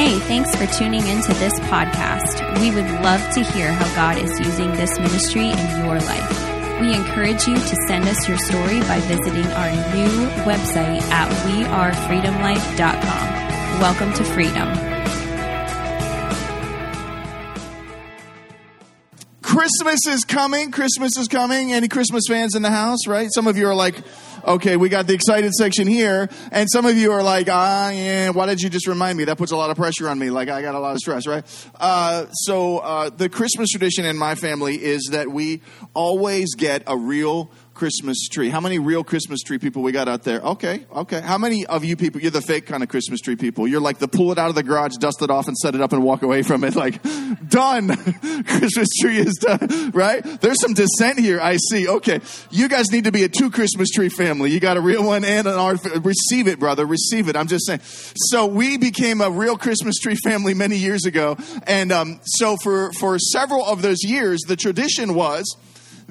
Hey, thanks for tuning into this podcast. We would love to hear how God is using this ministry in your life. We encourage you to send us your story by visiting our new website at wearefreedomlife.com. Welcome to freedom. Christmas is coming. Christmas is coming. Any Christmas fans in the house, right? Some of you are like, okay, we got the excited section here. And some of you are like, ah, yeah, why did you just remind me? That puts a lot of pressure on me. Like, I got a lot of stress, right? Uh, so, uh, the Christmas tradition in my family is that we always get a real Christmas tree. How many real Christmas tree people we got out there? Okay, okay. How many of you people, you're the fake kind of Christmas tree people? You're like the pull it out of the garage, dust it off, and set it up and walk away from it. Like, done. Christmas tree is done, right? There's some dissent here, I see. Okay, you guys need to be a two Christmas tree family. You got a real one and an art. Receive it, brother. Receive it. I'm just saying. So we became a real Christmas tree family many years ago. And um, so for, for several of those years, the tradition was,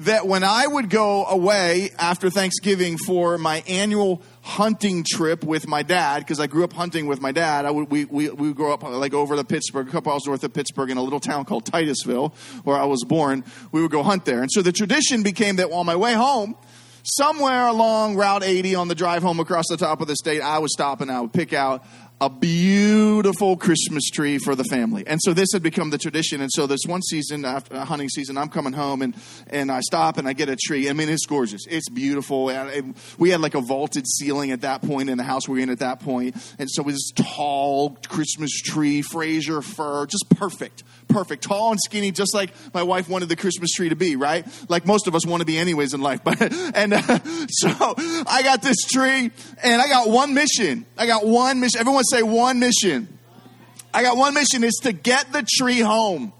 that when I would go away after Thanksgiving for my annual hunting trip with my dad, because I grew up hunting with my dad, I would, we, we, we would grow up like over the Pittsburgh, a couple hours north of Pittsburgh in a little town called Titusville, where I was born. We would go hunt there. And so the tradition became that on my way home, somewhere along Route 80 on the drive home across the top of the state, I would stop and I would pick out a beautiful Christmas tree for the family. And so this had become the tradition. And so this one season, after a hunting season, I'm coming home and, and I stop and I get a tree. I mean, it's gorgeous. It's beautiful. And we had like a vaulted ceiling at that point in the house we were in at that point. And so it was tall Christmas tree, Fraser fir, just perfect. Perfect. Tall and skinny, just like my wife wanted the Christmas tree to be, right? Like most of us want to be anyways in life. But, and uh, so I got this tree and I got one mission. I got one mission. Everyone say one mission. I got one mission is to get the tree home.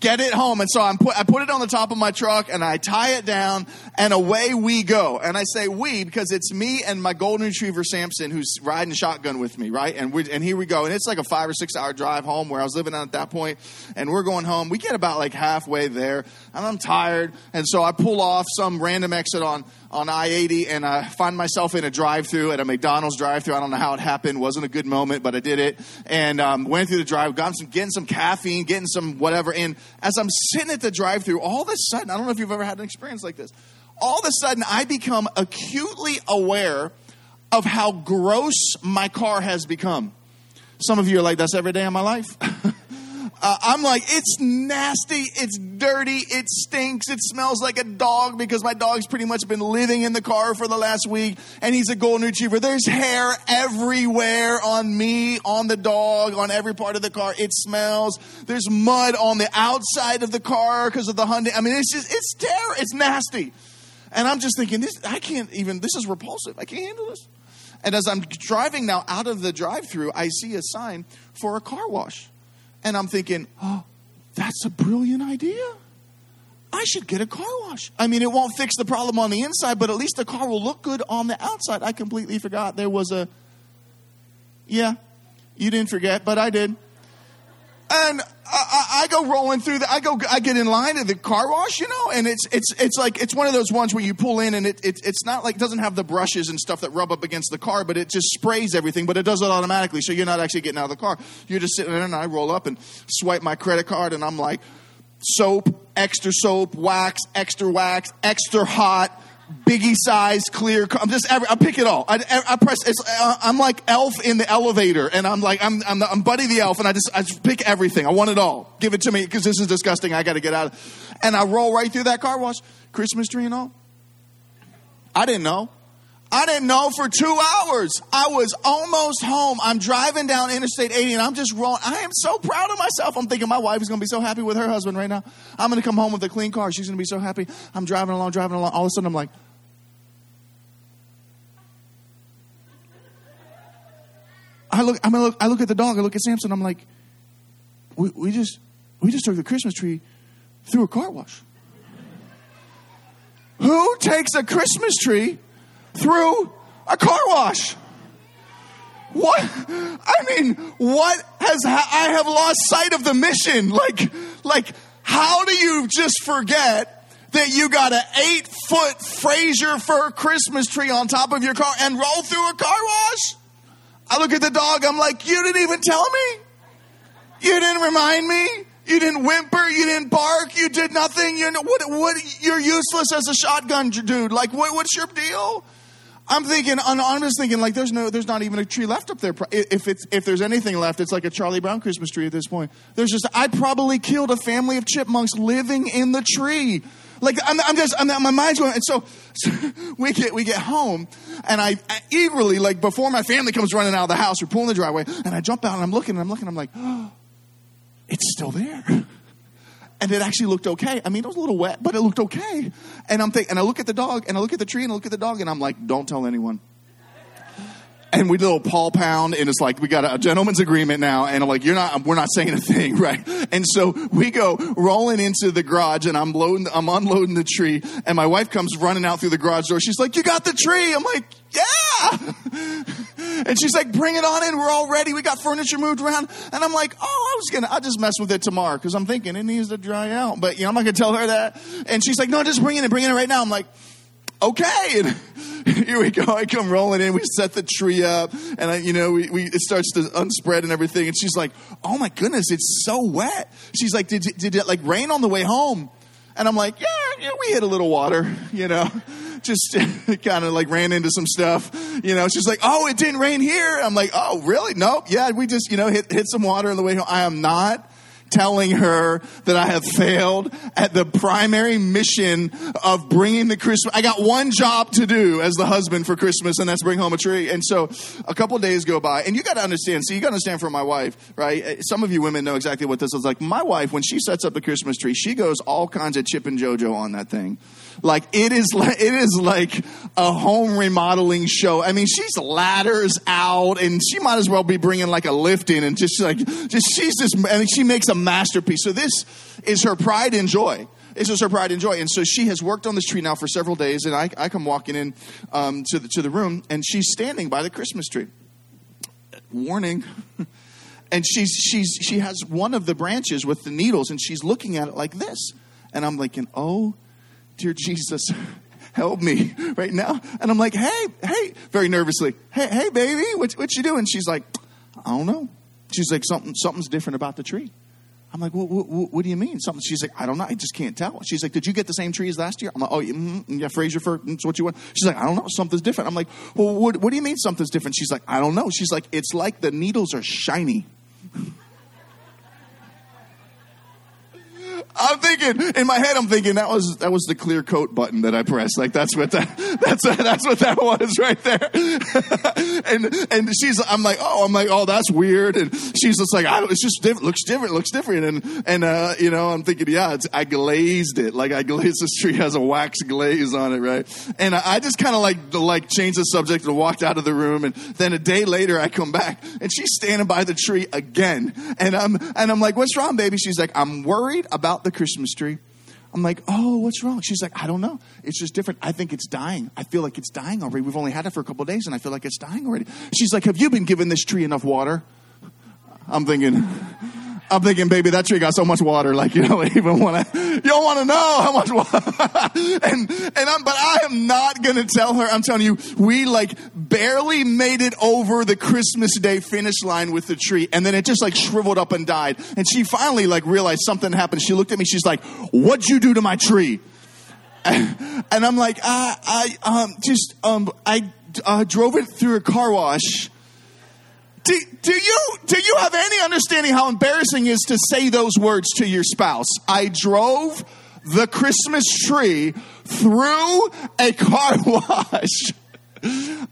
Get it home. And so I'm put, I put it on the top of my truck and I tie it down and away we go. And I say we because it's me and my golden retriever Samson who's riding shotgun with me, right? And we and here we go. And it's like a five or six hour drive home where I was living at that point. And we're going home. We get about like halfway there and I'm tired. And so I pull off some random exit on on I 80 and I find myself in a drive through at a McDonald's drive through. I don't know how it happened. Wasn't a good moment, but I did it. And um, went through the drive, got some, getting some caffeine, getting some whatever. And as I'm sitting at the drive through, all of a sudden, I don't know if you've ever had an experience like this, all of a sudden I become acutely aware of how gross my car has become. Some of you are like, that's every day of my life. Uh, I'm like, it's nasty, it's dirty, it stinks, it smells like a dog because my dog's pretty much been living in the car for the last week and he's a golden retriever. There's hair everywhere on me, on the dog, on every part of the car. It smells. There's mud on the outside of the car because of the hunting. I mean, it's just, it's terror, it's nasty. And I'm just thinking, this, I can't even, this is repulsive. I can't handle this. And as I'm driving now out of the drive through, I see a sign for a car wash. And I'm thinking, oh, that's a brilliant idea. I should get a car wash. I mean, it won't fix the problem on the inside, but at least the car will look good on the outside. I completely forgot there was a. Yeah, you didn't forget, but I did. And I, I, go rolling through the, I go, I get in line at the car wash, you know, and it's, it's, it's like, it's one of those ones where you pull in and it, it, it's not like, doesn't have the brushes and stuff that rub up against the car, but it just sprays everything, but it does it automatically. So you're not actually getting out of the car. You're just sitting there and I roll up and swipe my credit card and I'm like, soap, extra soap, wax, extra wax, extra hot, biggie size, clear. I'm just, I pick it all. I, I press, uh, I'm like Elf in the elevator, and I'm like, I'm, I'm, the, I'm Buddy the Elf, and I just, I just pick everything. I want it all. Give it to me, because this is disgusting. I got to get out. And I roll right through that car wash, Christmas tree and all. I didn't know. I didn't know for two hours. I was almost home. I'm driving down Interstate 80 and I'm just rolling. I am so proud of myself. I'm thinking my wife is going to be so happy with her husband right now. I'm going to come home with a clean car. She's going to be so happy. I'm driving along, driving along. All of a sudden, I'm like, I look, I, look, I look at the dog. I look at Samson. I'm like, we, we just, we just took the Christmas tree through a car wash. Who takes a Christmas tree through a car wash. What? I mean, what has I have lost sight of the mission? Like, like, how do you just forget that you got an eight foot Fraser fir Christmas tree on top of your car and roll through a car wash? I look at the dog. I'm like, you didn't even tell me. You didn't remind me. You didn't whimper. You didn't bark. You did nothing. You're what? What? You're useless as a shotgun dude. Like, what, what's your deal? I'm thinking, I'm just thinking, like, there's no, there's not even a tree left up there. If it's, if there's anything left, it's like a Charlie Brown Christmas tree at this point. There's just, I probably killed a family of chipmunks living in the tree. Like, I'm, I'm just, I'm, my mind's going, and so, so, we get, we get home, and I, I, eagerly, like, before my family comes running out of the house, we're pulling the driveway, and I jump out, and I'm looking, and I'm looking, I'm like, oh, it's still there and it actually looked okay. I mean, it was a little wet, but it looked okay. And I'm thinking, and I look at the dog, and I look at the tree, and I look at the dog, and I'm like, don't tell anyone. And we did a little paw pound, and it's like we got a gentleman's agreement now, and I'm like, you're not, we're not saying a thing, right? And so we go rolling into the garage, and I'm loading, I'm unloading the tree, and my wife comes running out through the garage door. She's like, you got the tree? I'm like, yeah. And she's like, bring it on in. We're all ready. We got furniture moved around. And I'm like, oh, I was to, I'll just mess with it tomorrow because I'm thinking it needs to dry out. But, you know, I'm not to tell her that. And she's like, no, just bring it in, bring it in right now. I'm like, okay. And here we go. I come rolling in. We set the tree up and I, you know, we, we, it starts to unspread and everything. And she's like, oh my goodness, it's so wet. She's like, did, did it like rain on the way home? And I'm like, yeah, yeah, we hit a little water, you know just kind of like ran into some stuff. You know, she's like, "Oh, it didn't rain here." I'm like, "Oh, really? Nope. Yeah, we just you know hit hit some water on the way home." I am not telling her that I have failed at the primary mission of bringing the Christmas. I got one job to do as the husband for Christmas, and that's bring home a tree. And so a couple days go by, and you got to understand. See, you got to understand for my wife, right? Eh, some of you women know exactly what this is like. My wife, when she sets up the Christmas tree, she goes all kinds of chip and JoJo on that thing. Like it is like it is like a home remodeling show. I mean, she's ladders out, and she might as well be bringing like a lift in, and just like just she's just. I mean, she makes a masterpiece. So this is her pride and joy. This is her pride and joy. And so she has worked on this tree now for several days, and I, I come walking in um, to the to the room, and she's standing by the Christmas tree. Warning. and she's she's she has one of the branches with the needles, and she's looking at it like this, and I'm thinking, oh Dear Jesus, help me right now. And I'm like, hey, hey, very nervously, hey, hey, baby, what, what you doing? She's like, I don't know. She's like, something, something's different about the tree. I'm like, what, what, what, do you mean? Something? She's like, I don't know. I just can't tell. She's like, did you get the same tree as last year? I'm like, oh, mm, yeah, Fraser fir, that's what you want. She's like, I don't know. Something's different. I'm like, well, what, what do you mean something's different? She's like, I don't know. She's like, it's like the needles are shiny. I'm thinking in my head. I'm thinking that was that was the clear coat button that I pressed. Like that's what that that's that's what that was right there. and and she's I'm like oh I'm like oh that's weird. And she's just like I don't, it's just different. Looks different. Looks different. And and uh, you know I'm thinking yeah I glazed it like I glazed this tree has a wax glaze on it right. And I just kind of like like changed the subject and walked out of the room. And then a day later I come back and she's standing by the tree again. And I'm and I'm like what's wrong baby? She's like I'm worried about the Christmas tree. I'm like, oh, what's wrong? She's like, I don't know. It's just different. I think it's dying. I feel like it's dying already. We've only had it for a couple days and I feel like it's dying already. She's like, have you been giving this tree enough water? I'm thinking, I'm thinking, baby, that tree got so much water, like you don't even want to, you don't want to know how much water. and and I'm, but I am not gonna tell her. I'm telling you, we like barely made it over the Christmas Day finish line with the tree, and then it just like shriveled up and died. And she finally like realized something happened. She looked at me. She's like, "What'd you do to my tree?" And, and I'm like, I, I um, just um, I uh, drove it through a car wash do, do, you do you have any understanding how embarrassing it is to say those words to your spouse? I drove the Christmas tree through a car wash.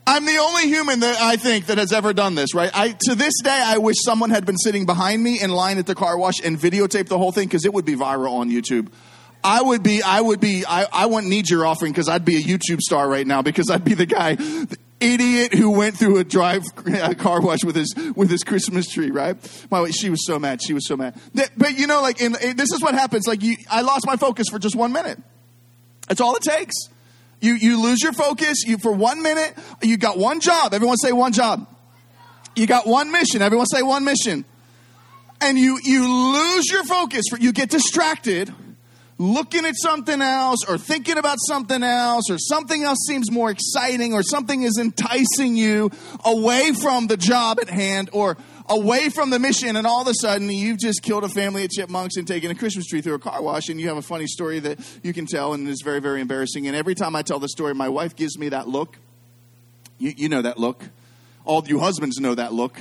I'm the only human that I think that has ever done this, right? I to this day I wish someone had been sitting behind me in line at the car wash and videotaped the whole thing because it would be viral on YouTube. I would be, I would be, I, I wouldn't need your offering because I'd be a YouTube star right now because I'd be the guy idiot who went through a drive a car wash with his with his Christmas tree, right? My she was so mad. She was so mad. But you know, like in, this is what happens. Like you, I lost my focus for just one minute. That's all it takes. You you lose your focus. You for one minute. You got one job. Everyone say one job. You got one mission. Everyone say one mission. And you you lose your focus. For, you get distracted looking at something else or thinking about something else or something else seems more exciting or something is enticing you away from the job at hand or away from the mission and all of a sudden you've just killed a family of chipmunks and taken a christmas tree through a car wash and you have a funny story that you can tell and it's very very embarrassing. And every time i tell the story my wife gives me that look. You, you know that look. All you husbands know that look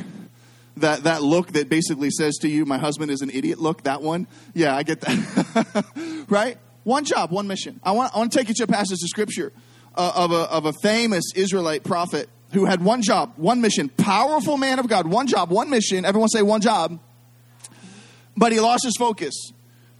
that that look that basically says to you, "My husband is an idiot." Look, that one. Yeah, I get that. right? One job, one mission. I want I want to take you to a passage of scripture uh, of a of a famous Israelite prophet who had one job, one mission. Powerful man of God, one job, one mission. Everyone say one job. But he lost his focus.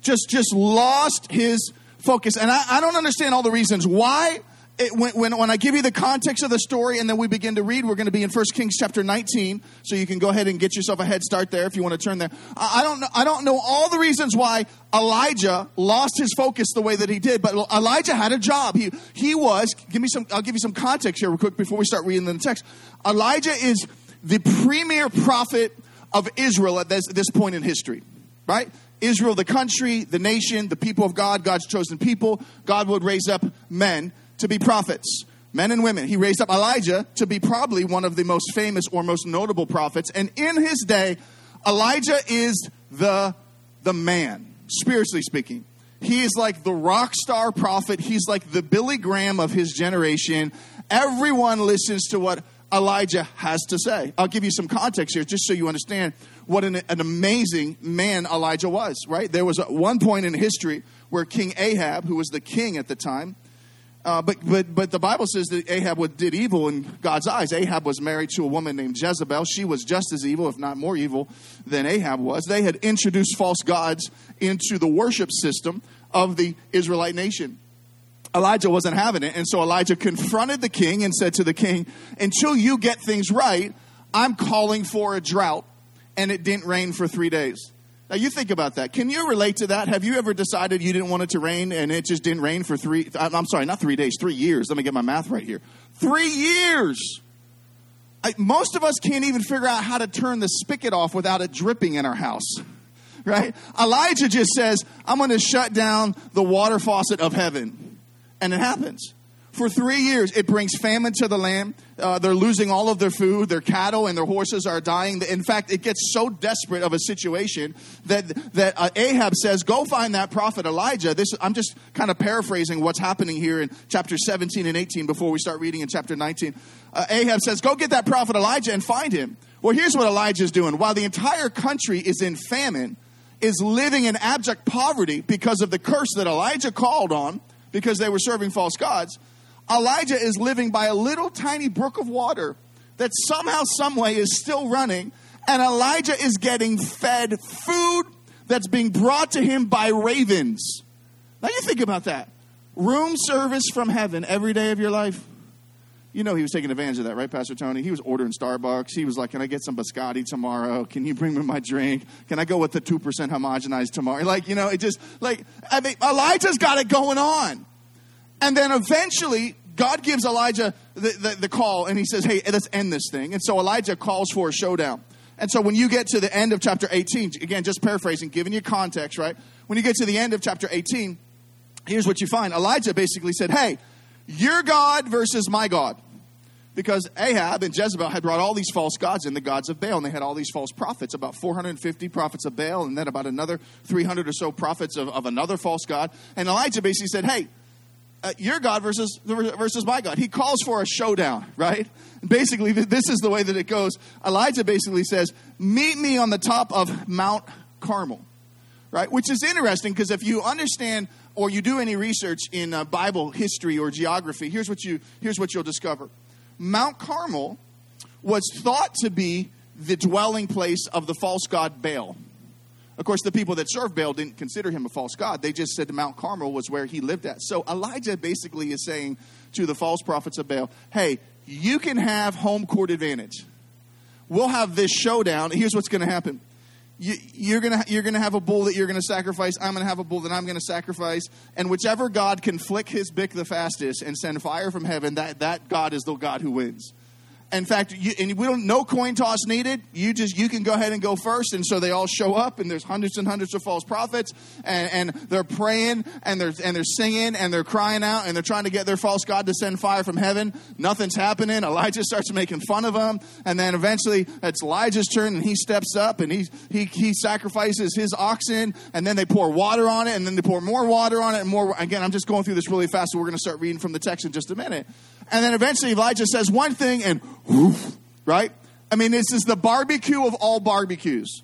Just just lost his focus, and I, I don't understand all the reasons why it, when, when, when, I give you the context of the story and then we begin to read, we're going to be in 1 Kings chapter 19. So you can go ahead and get yourself a head start there if you want to turn there. I, I, don't, know, I don't know all the reasons why Elijah lost his focus the way that he did, but Elijah had a job. He, he was, give me some, I'll give you some context here real quick before we start reading the text. Elijah is the premier prophet of Israel at this, this point in history, right? Israel, the country, the nation, the people of God, God's chosen people. God would raise up men to be prophets, men and women. He raised up Elijah to be probably one of the most famous or most notable prophets. And in his day, Elijah is the, the man, spiritually speaking. He is like the rock star prophet. He's like the Billy Graham of his generation. Everyone listens to what Elijah has to say. I'll give you some context here just so you understand what an, an amazing man Elijah was, right? There was one point in history where King Ahab, who was the king at the time, uh, but, but, but the Bible says that Ahab did evil in God's eyes. Ahab was married to a woman named Jezebel. She was just as evil, if not more evil, than Ahab was. They had introduced false gods into the worship system of the Israelite nation. Elijah wasn't having it. And so Elijah confronted the king and said to the king, Until you get things right, I'm calling for a drought. And it didn't rain for three days. Now you think about that. Can you relate to that? Have you ever decided you didn't want it to rain and it just didn't rain for three? I'm sorry, not three days, three years. Let me get my math right here. Three years. I, most of us can't even figure out how to turn the spigot off without it dripping in our house. Right? Elijah just says, I'm going to shut down the water faucet of heaven. And it happens for three years. It brings famine to the land. Uh, they're losing all of their food. Their cattle and their horses are dying. In fact, it gets so desperate of a situation that that uh, Ahab says, "Go find that prophet Elijah." This I'm just kind of paraphrasing what's happening here in chapter 17 and 18 before we start reading in chapter 19. Uh, Ahab says, "Go get that prophet Elijah and find him." Well, here's what Elijah's doing. While the entire country is in famine, is living in abject poverty because of the curse that Elijah called on because they were serving false gods Elijah is living by a little tiny brook of water that somehow, someway is still running, and Elijah is getting fed food that's being brought to him by ravens. Now you think about that. Room service from heaven every day of your life. You know he was taking advantage of that, right, Pastor Tony? He was ordering Starbucks. He was like, "Can I get some biscotti tomorrow? Can you bring me my drink? Can I go with the two percent homogenized tomorrow?" Like, you know, it just like I mean, Elijah's got it going on. And then eventually, God gives Elijah the, the, the, call and he says, Hey, let's end this thing. And so Elijah calls for a showdown. And so when you get to the end of chapter 18, again, just paraphrasing, giving you context, right? When you get to the end of chapter 18, here's what you find Elijah basically said, Hey, your God versus my God. Because Ahab and Jezebel had brought all these false gods in, the gods of Baal, and they had all these false prophets, about 450 prophets of Baal, and then about another 300 or so prophets of, of another false god. And Elijah basically said, Hey, uh, your God versus versus my God. He calls for a showdown, right? Basically, this is the way that it goes. Elijah basically says, "Meet me on the top of Mount Carmel," right? Which is interesting because if you understand or you do any research in uh, Bible history or geography, here's what you here's what you'll discover: Mount Carmel was thought to be the dwelling place of the false god Baal. Of course, the people that served Baal didn't consider him a false god. They just said Mount Carmel was where he lived at. So Elijah basically is saying to the false prophets of Baal, hey, you can have home court advantage. We'll have this showdown. Here's what's going to happen. You, are to you're going to have a bull that you're going to sacrifice. I'm going to have a bull that I'm going to sacrifice. And whichever God can flick his Bic the fastest and send fire from heaven, that, that God is the God who wins. In fact, you, and we don't no coin toss needed. You just you can go ahead and go first, and so they all show up, and there's hundreds and hundreds of false prophets, and, and they're praying, and they're and they're singing, and they're crying out, and they're trying to get their false god to send fire from heaven. Nothing's happening. Elijah starts making fun of them, and then eventually it's Elijah's turn, and he steps up, and he he he sacrifices his oxen, and then they pour water on it, and then they pour more water on it, and more. Again, I'm just going through this really fast, so we're going to start reading from the text in just a minute. And then eventually Elijah says one thing and right? I mean, this is the barbecue of all barbecues.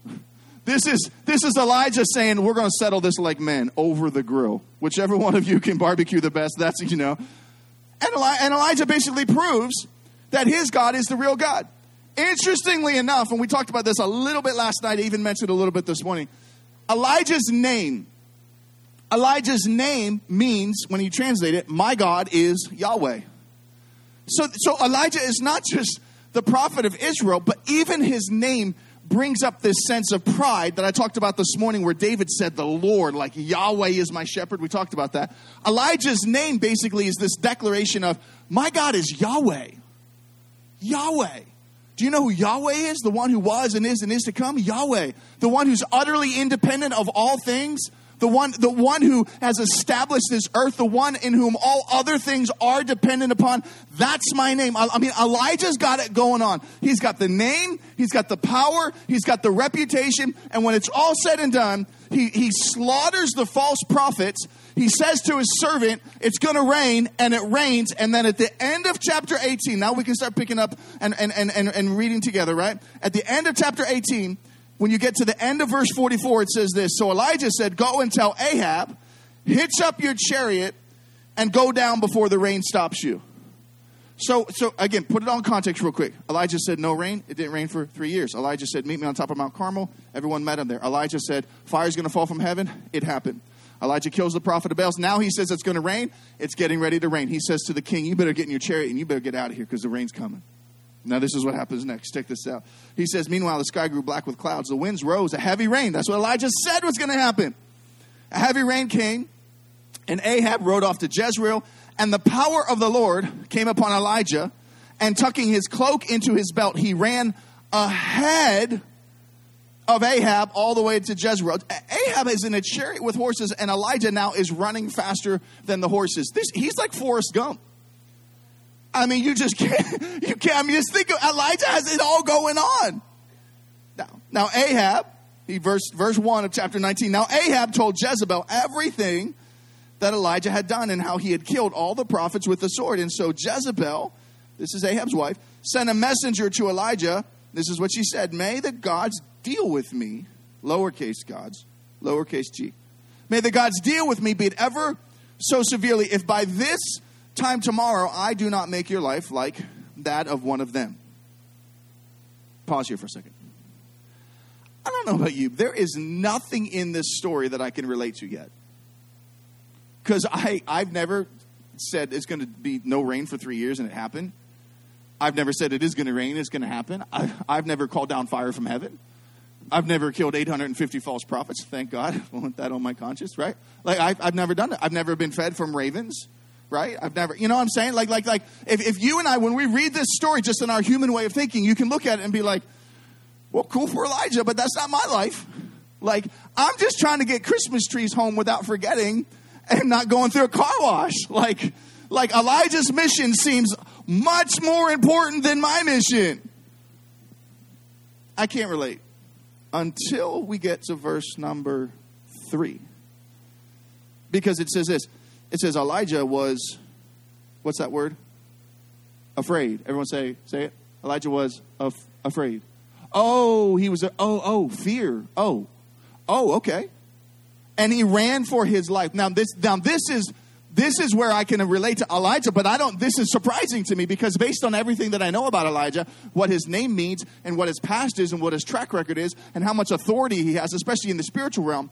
This is this is Elijah saying we're going to settle this like men over the grill. Whichever one of you can barbecue the best, that's you know. And, Eli- and Elijah basically proves that his God is the real God. Interestingly enough, and we talked about this a little bit last night, I even mentioned a little bit this morning. Elijah's name, Elijah's name means, when you translate it, my God is Yahweh. So, so Elijah is not just the prophet of Israel, but even his name brings up this sense of pride that I talked about this morning, where David said, The Lord, like Yahweh is my shepherd. We talked about that. Elijah's name basically is this declaration of, My God is Yahweh. Yahweh. Do you know who Yahweh is? The one who was and is and is to come? Yahweh. The one who's utterly independent of all things the one, the one who has established this earth, the one in whom all other things are dependent upon. That's my name. I, I mean, Elijah's got it going on. He's got the name, he's got the power, he's got the reputation, and when it's all said and done, he, he slaughters the false prophets. He says to his servant, It's going to rain, and it rains. And then at the end of chapter 18, now we can start picking up and, and, and, and, and reading together, right? At the end of chapter 18, when you get to the end of verse 44, it says this So Elijah said, Go and tell Ahab, hitch up your chariot and go down before the rain stops you. So, so again, put it on context real quick. Elijah said, No rain. It didn't rain for three years. Elijah said, Meet me on top of Mount Carmel. Everyone met him there. Elijah said, Fire's going to fall from heaven. It happened. Elijah kills the prophet of Baal. Now he says it's going to rain. It's getting ready to rain. He says to the king, You better get in your chariot and you better get out of here because the rain's coming. Now, this is what happens next. Check this out. He says, Meanwhile, the sky grew black with clouds. The winds rose, a heavy rain. That's what Elijah said was going to happen. A heavy rain came, and Ahab rode off to Jezreel, and the power of the Lord came upon Elijah, and tucking his cloak into his belt, he ran ahead of Ahab all the way to Jezreel. Ahab is in a chariot with horses, and Elijah now is running faster than the horses. This, he's like Forrest Gump. I mean, you just can't, you can't, I mean, just think of Elijah has it all going on. Now, now Ahab, he verse, verse 1 of chapter 19. Now Ahab told Jezebel everything that Elijah had done and how he had killed all the prophets with the sword. And so Jezebel, this is Ahab's wife, sent a messenger to Elijah. This is what she said May the gods deal with me, lowercase gods, lowercase g. May the gods deal with me, be it ever so severely, if by this time tomorrow I do not make your life like that of one of them. Pause here for a second. I don't know about you. There is nothing in this story that I can relate to yet. Because I've never said it's going to be no rain for three years and it happened. I've never said it is going to rain, it's going to happen. I, I've never called down fire from heaven. I've never killed 850 false prophets. Thank God. I want that on my conscience, right? Like, I've, I've never done it. I've never been fed from ravens right? I've never, you know what I'm saying? Like, like, like, if, if you and I, when we read this story, just in our human way of thinking, you can look at it and be like, well, cool for Elijah, but that's not my life. Like, I'm just trying to get Christmas trees home without forgetting and not going through a car wash. Like, like Elijah's mission seems much more important than my mission. I can't relate until we get to verse number three. Because it says this it says Elijah was, what's that word? Afraid. Everyone say, say it. Elijah was af- afraid. Oh, he was, a, oh, oh, fear. Oh, oh, okay. And he ran for his life. Now this, now this is, this is where I can relate to Elijah, but I don't, this is surprising to me because based on everything that I know about Elijah, what his name means and what his past is and what his track record is and how much authority he has, especially in the spiritual realm,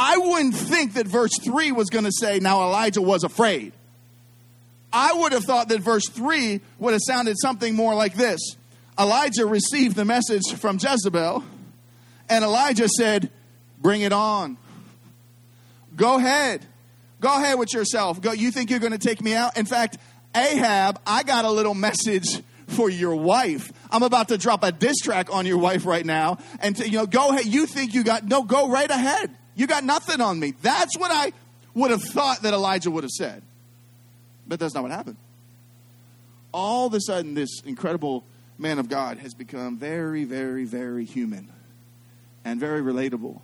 I wouldn't think that verse 3 was going to say, now Elijah was afraid. I would have thought that verse 3 would have sounded something more like this Elijah received the message from Jezebel, and Elijah said, Bring it on. Go ahead. Go ahead with yourself. Go, you think you're going to take me out? In fact, Ahab, I got a little message for your wife. I'm about to drop a diss track on your wife right now. And, to, you know, go ahead. You think you got, no, go right ahead. You got nothing on me. That's what I would have thought that Elijah would have said. But that's not what happened. All of a sudden, this incredible man of God has become very, very, very human and very relatable.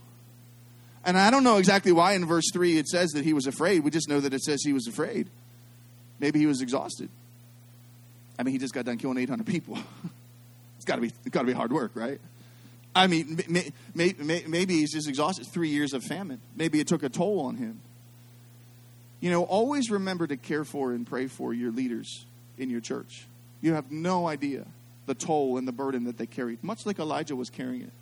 And I don't know exactly why in verse 3 it says that he was afraid. We just know that it says he was afraid. Maybe he was exhausted. I mean, he just got done killing 800 people. it's got to be it's got to be hard work, right? I mean, may, may, may, maybe he's just exhausted. Three years of famine. Maybe it took a toll on him. You know, always remember to care for and pray for your leaders in your church. You have no idea the toll and the burden that they carried, much like Elijah was carrying it.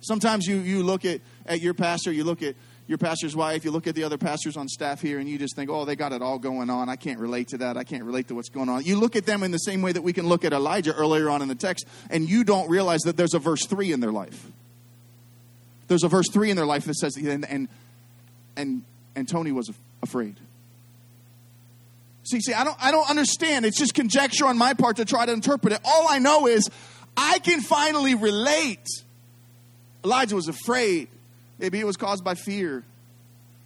Sometimes you, you look at, at your pastor, you look at your pastor's wife, you look at the other pastors on staff here, and you just think, oh, they got it all going on. I can't relate to that. I can't relate to what's going on. You look at them in the same way that we can look at Elijah earlier on in the text, and you don't realize that there's a verse 3 in their life. There's a verse 3 in their life that says, and, and, and, and Tony was afraid. See, see, I don't, I don't understand. It's just conjecture on my part to try to interpret it. All I know is I can finally relate Elijah was afraid. Maybe it was caused by fear.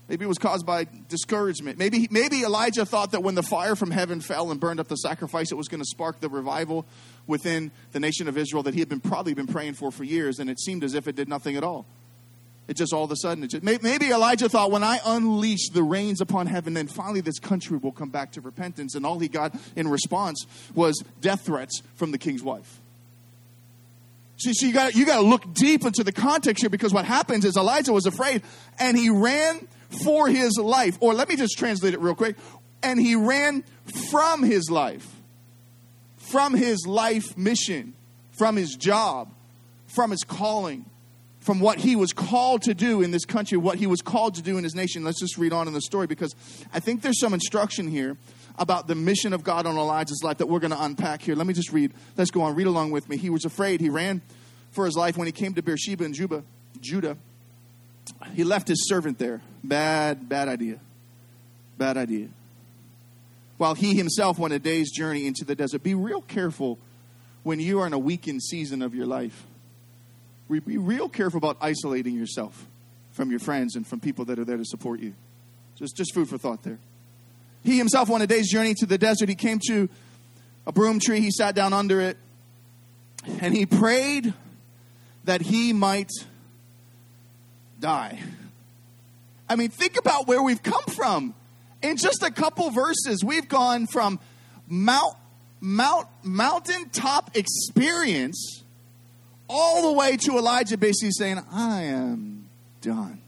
Maybe it was caused by discouragement. Maybe, maybe Elijah thought that when the fire from heaven fell and burned up the sacrifice, it was going to spark the revival within the nation of Israel that he had been probably been praying for for years, and it seemed as if it did nothing at all. It just all of a sudden, it just, maybe Elijah thought, when I unleash the rains upon heaven, then finally this country will come back to repentance. And all he got in response was death threats from the king's wife. See, so you got you got to look deep into the context here because what happens is Elijah was afraid and he ran for his life. Or let me just translate it real quick. And he ran from his life, from his life mission, from his job, from his calling, from what he was called to do in this country, what he was called to do in his nation. Let's just read on in the story because I think there's some instruction here about the mission of God on Elijah's life that we're going to unpack here. Let me just read. Let's go on. Read along with me. He was afraid. He ran for his life when he came to Beersheba in Juba, Judah. He left his servant there. Bad, bad idea. Bad idea. While he himself went a day's journey into the desert. Be real careful when you are in a weakened season of your life. Be real careful about isolating yourself from your friends and from people that are there to support you. Just, just food for thought there. He himself went a day's journey to the desert. He came to a broom tree. He sat down under it. And he prayed that he might die. I mean, think about where we've come from. In just a couple verses, we've gone from mount, mount, mountaintop experience all the way to Elijah basically saying, I am done.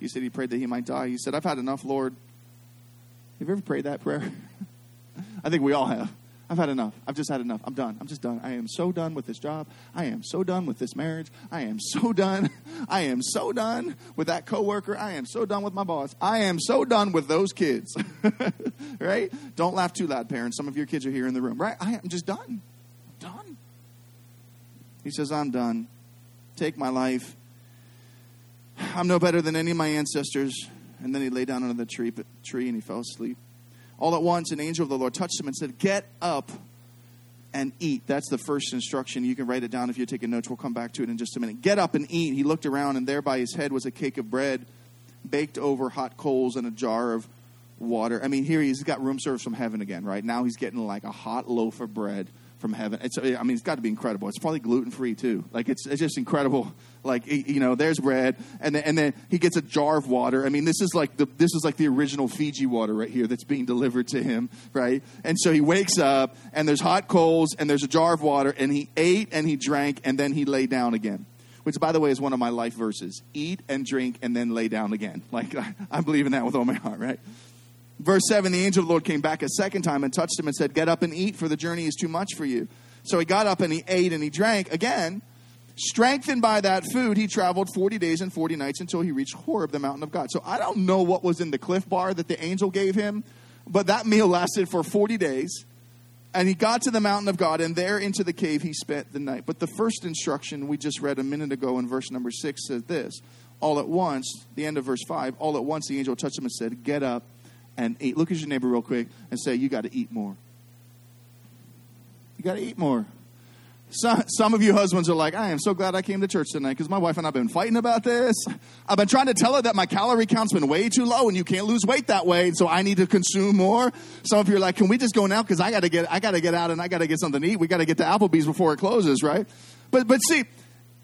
He said he prayed that he might die. He said, I've had enough, Lord. Have you ever prayed that prayer? I think we all have. I've had enough. I've just had enough. I'm done. I'm just done. I am so done with this job. I am so done with this marriage. I am so done. I am so done with that coworker. I am so done with my boss. I am so done with those kids. right? Don't laugh too loud, parents. Some of your kids are here in the room. Right? I am just done. I'm done. He says, I'm done. Take my life. I'm no better than any of my ancestors. And then he lay down under the tree, tree and he fell asleep. All at once, an angel of the Lord touched him and said, Get up and eat. That's the first instruction. You can write it down if you're taking notes. We'll come back to it in just a minute. Get up and eat. He looked around, and there by his head was a cake of bread baked over hot coals and a jar of water. I mean, here he's got room service from heaven again, right? Now he's getting like a hot loaf of bread from heaven. It's, I mean, it's got to be incredible. It's probably gluten free too. Like it's, it's just incredible. Like you know, there's bread, and then, and then he gets a jar of water. I mean, this is like the this is like the original Fiji water right here that's being delivered to him, right? And so he wakes up, and there's hot coals, and there's a jar of water, and he ate and he drank, and then he lay down again. Which, by the way, is one of my life verses: eat and drink, and then lay down again. Like I believe in that with all my heart, right? Verse 7 The angel of the Lord came back a second time and touched him and said, Get up and eat, for the journey is too much for you. So he got up and he ate and he drank. Again, strengthened by that food, he traveled 40 days and 40 nights until he reached Horeb, the mountain of God. So I don't know what was in the Clif Bar that the angel gave him, but that meal lasted for 40 days. And he got to the mountain of God, and there into the cave he spent the night. But the first instruction we just read a minute ago in verse number 6 says this All at once, the end of verse 5, all at once the angel touched him and said, Get up and eat. Look at your neighbor real quick and say, You got to eat more. You got to eat more. Some, some of you husbands are like, I am so glad I came to church tonight because my wife and I have been fighting about this. I've been trying to tell her that my calorie count's been way too low and you can't lose weight that way, so I need to consume more. Some of you are like, can we just go now because I got to get I got to get out and I got to get something to eat. We got to get to Applebee's before it closes, right? But but see,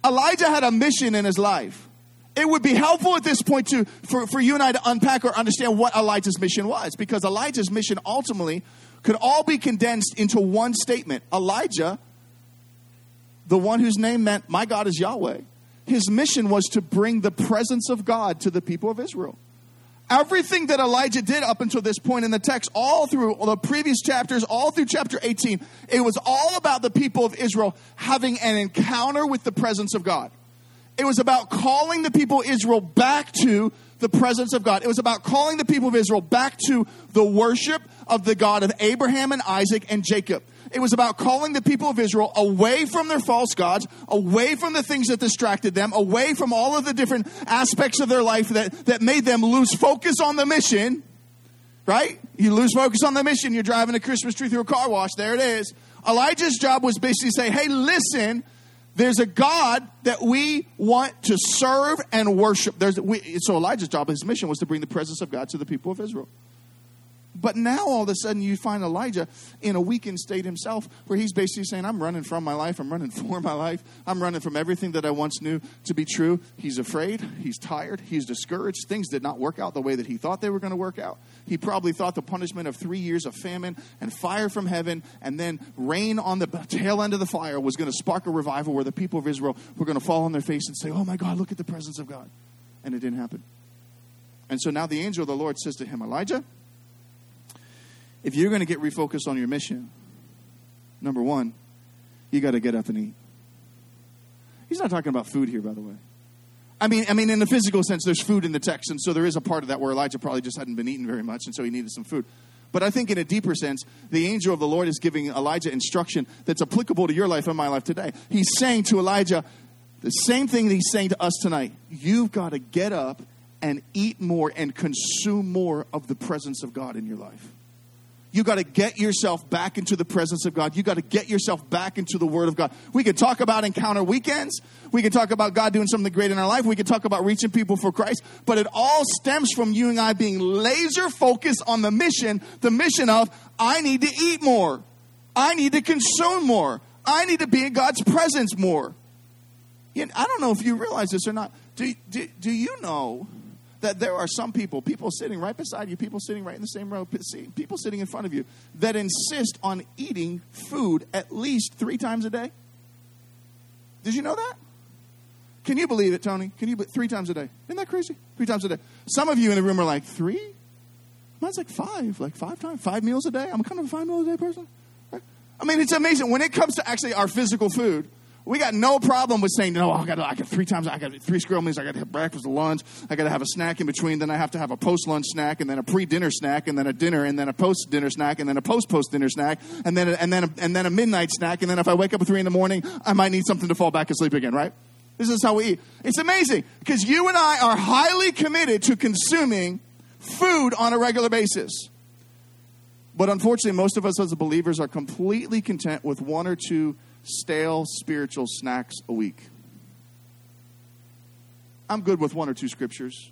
Elijah had a mission in his life. It would be helpful at this point to for, for you and I to unpack or understand what Elijah's mission was because Elijah's mission ultimately could all be condensed into one statement. Elijah the one whose name meant, My God is Yahweh. His mission was to bring the presence of God to the people of Israel. Everything that Elijah did up until this point in the text, all through the previous chapters, all through chapter 18, it was all about the people of Israel having an encounter with the presence of God. It was about calling the people of Israel back to the presence of God. It was about calling the people of Israel back to the worship of the God of Abraham and Isaac and Jacob. It was about calling the people of Israel away from their false gods, away from the things that distracted them, away from all of the different aspects of their life that, that made them lose focus on the mission. Right? You lose focus on the mission, you're driving a Christmas tree through a car wash. There it is. Elijah's job was basically say, hey, listen, there's a God that we want to serve and worship. There's, we, so Elijah's job, his mission was to bring the presence of God to the people of Israel. But now all of a sudden you find Elijah in a weakened state himself where he's basically saying, I'm running from my life, I'm running for my life, I'm running from everything that I once knew to be true. He's afraid, he's tired, he's discouraged. Things did not work out the way that he thought they were going to work out. He probably thought the punishment of three years of famine and fire from heaven and then rain on the tail end of the fire was going to spark a revival where the people of Israel were going to fall on their face and say, Oh my God, look at the presence of God. And it didn't happen. And so now the angel of the Lord says to him, Elijah, if you're going to get refocused on your mission, number one, you got to get up and eat. He's not talking about food here, by the way. I mean, I mean, in the physical sense, there's food in the text, and so there is a part of that where Elijah probably just hadn't been eating very much, and so he needed some food. But I think in a deeper sense, the angel of the Lord is giving Elijah instruction that's applicable to your life and my life today. He's saying to Elijah the same thing that he's saying to us tonight. You've got to get up and eat more and consume more of the presence of God in your life. You got to get yourself back into the presence of God. You got to get yourself back into the Word of God. We can talk about encounter weekends. We can talk about God doing something great in our life. We can talk about reaching people for Christ. But it all stems from you and I being laser focused on the mission the mission of, I need to eat more. I need to consume more. I need to be in God's presence more. I don't know if you realize this or not. Do, do, do you know that there are some people, people sitting right beside you, people sitting right in the same row, people sitting in front of you, that insist on eating food at least three times a day? Did you know that? Can you believe it, Tony? Can you three times a day? Isn't that crazy? Three times a day. Some of you in the room are like three. Mine's like five, like five times, five meals a day. I'm kind of a five meals a day person. I mean, it's amazing when it comes to actually our physical food. We got no problem with saying, no, I got, I got three times, I got three squirrel meals, I got to have breakfast, lunch, I got to have a snack in between, then I have to have a post lunch snack, and then a pre dinner snack, and then a dinner, and then a post dinner snack, and then a post post dinner snack, and then, a, and, then a, and then a midnight snack, and then if I wake up at three in the morning, I might need something to fall back asleep again, right? This is how we eat. It's amazing because you and I are highly committed to consuming food on a regular basis. But unfortunately, most of us as believers are completely content with one or two stale spiritual snacks a week. I'm good with one or two scriptures.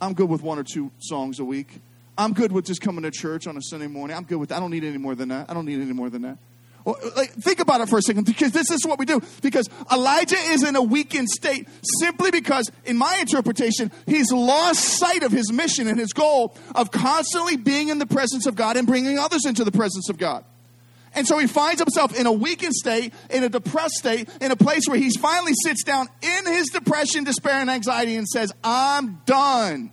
I'm good with one or two songs a week. I'm good with just coming to church on a Sunday morning. I'm good with. I don't need any more than that. I don't need any more than that. Well, like, think about it for a second because this is what we do. Because Elijah is in a weakened state simply because, in my interpretation, he's lost sight of his mission and his goal of constantly being in the presence of God and bringing others into the presence of God. And so he finds himself in a weakened state, in a depressed state, in a place where he finally sits down in his depression, despair, and anxiety and says, I'm done.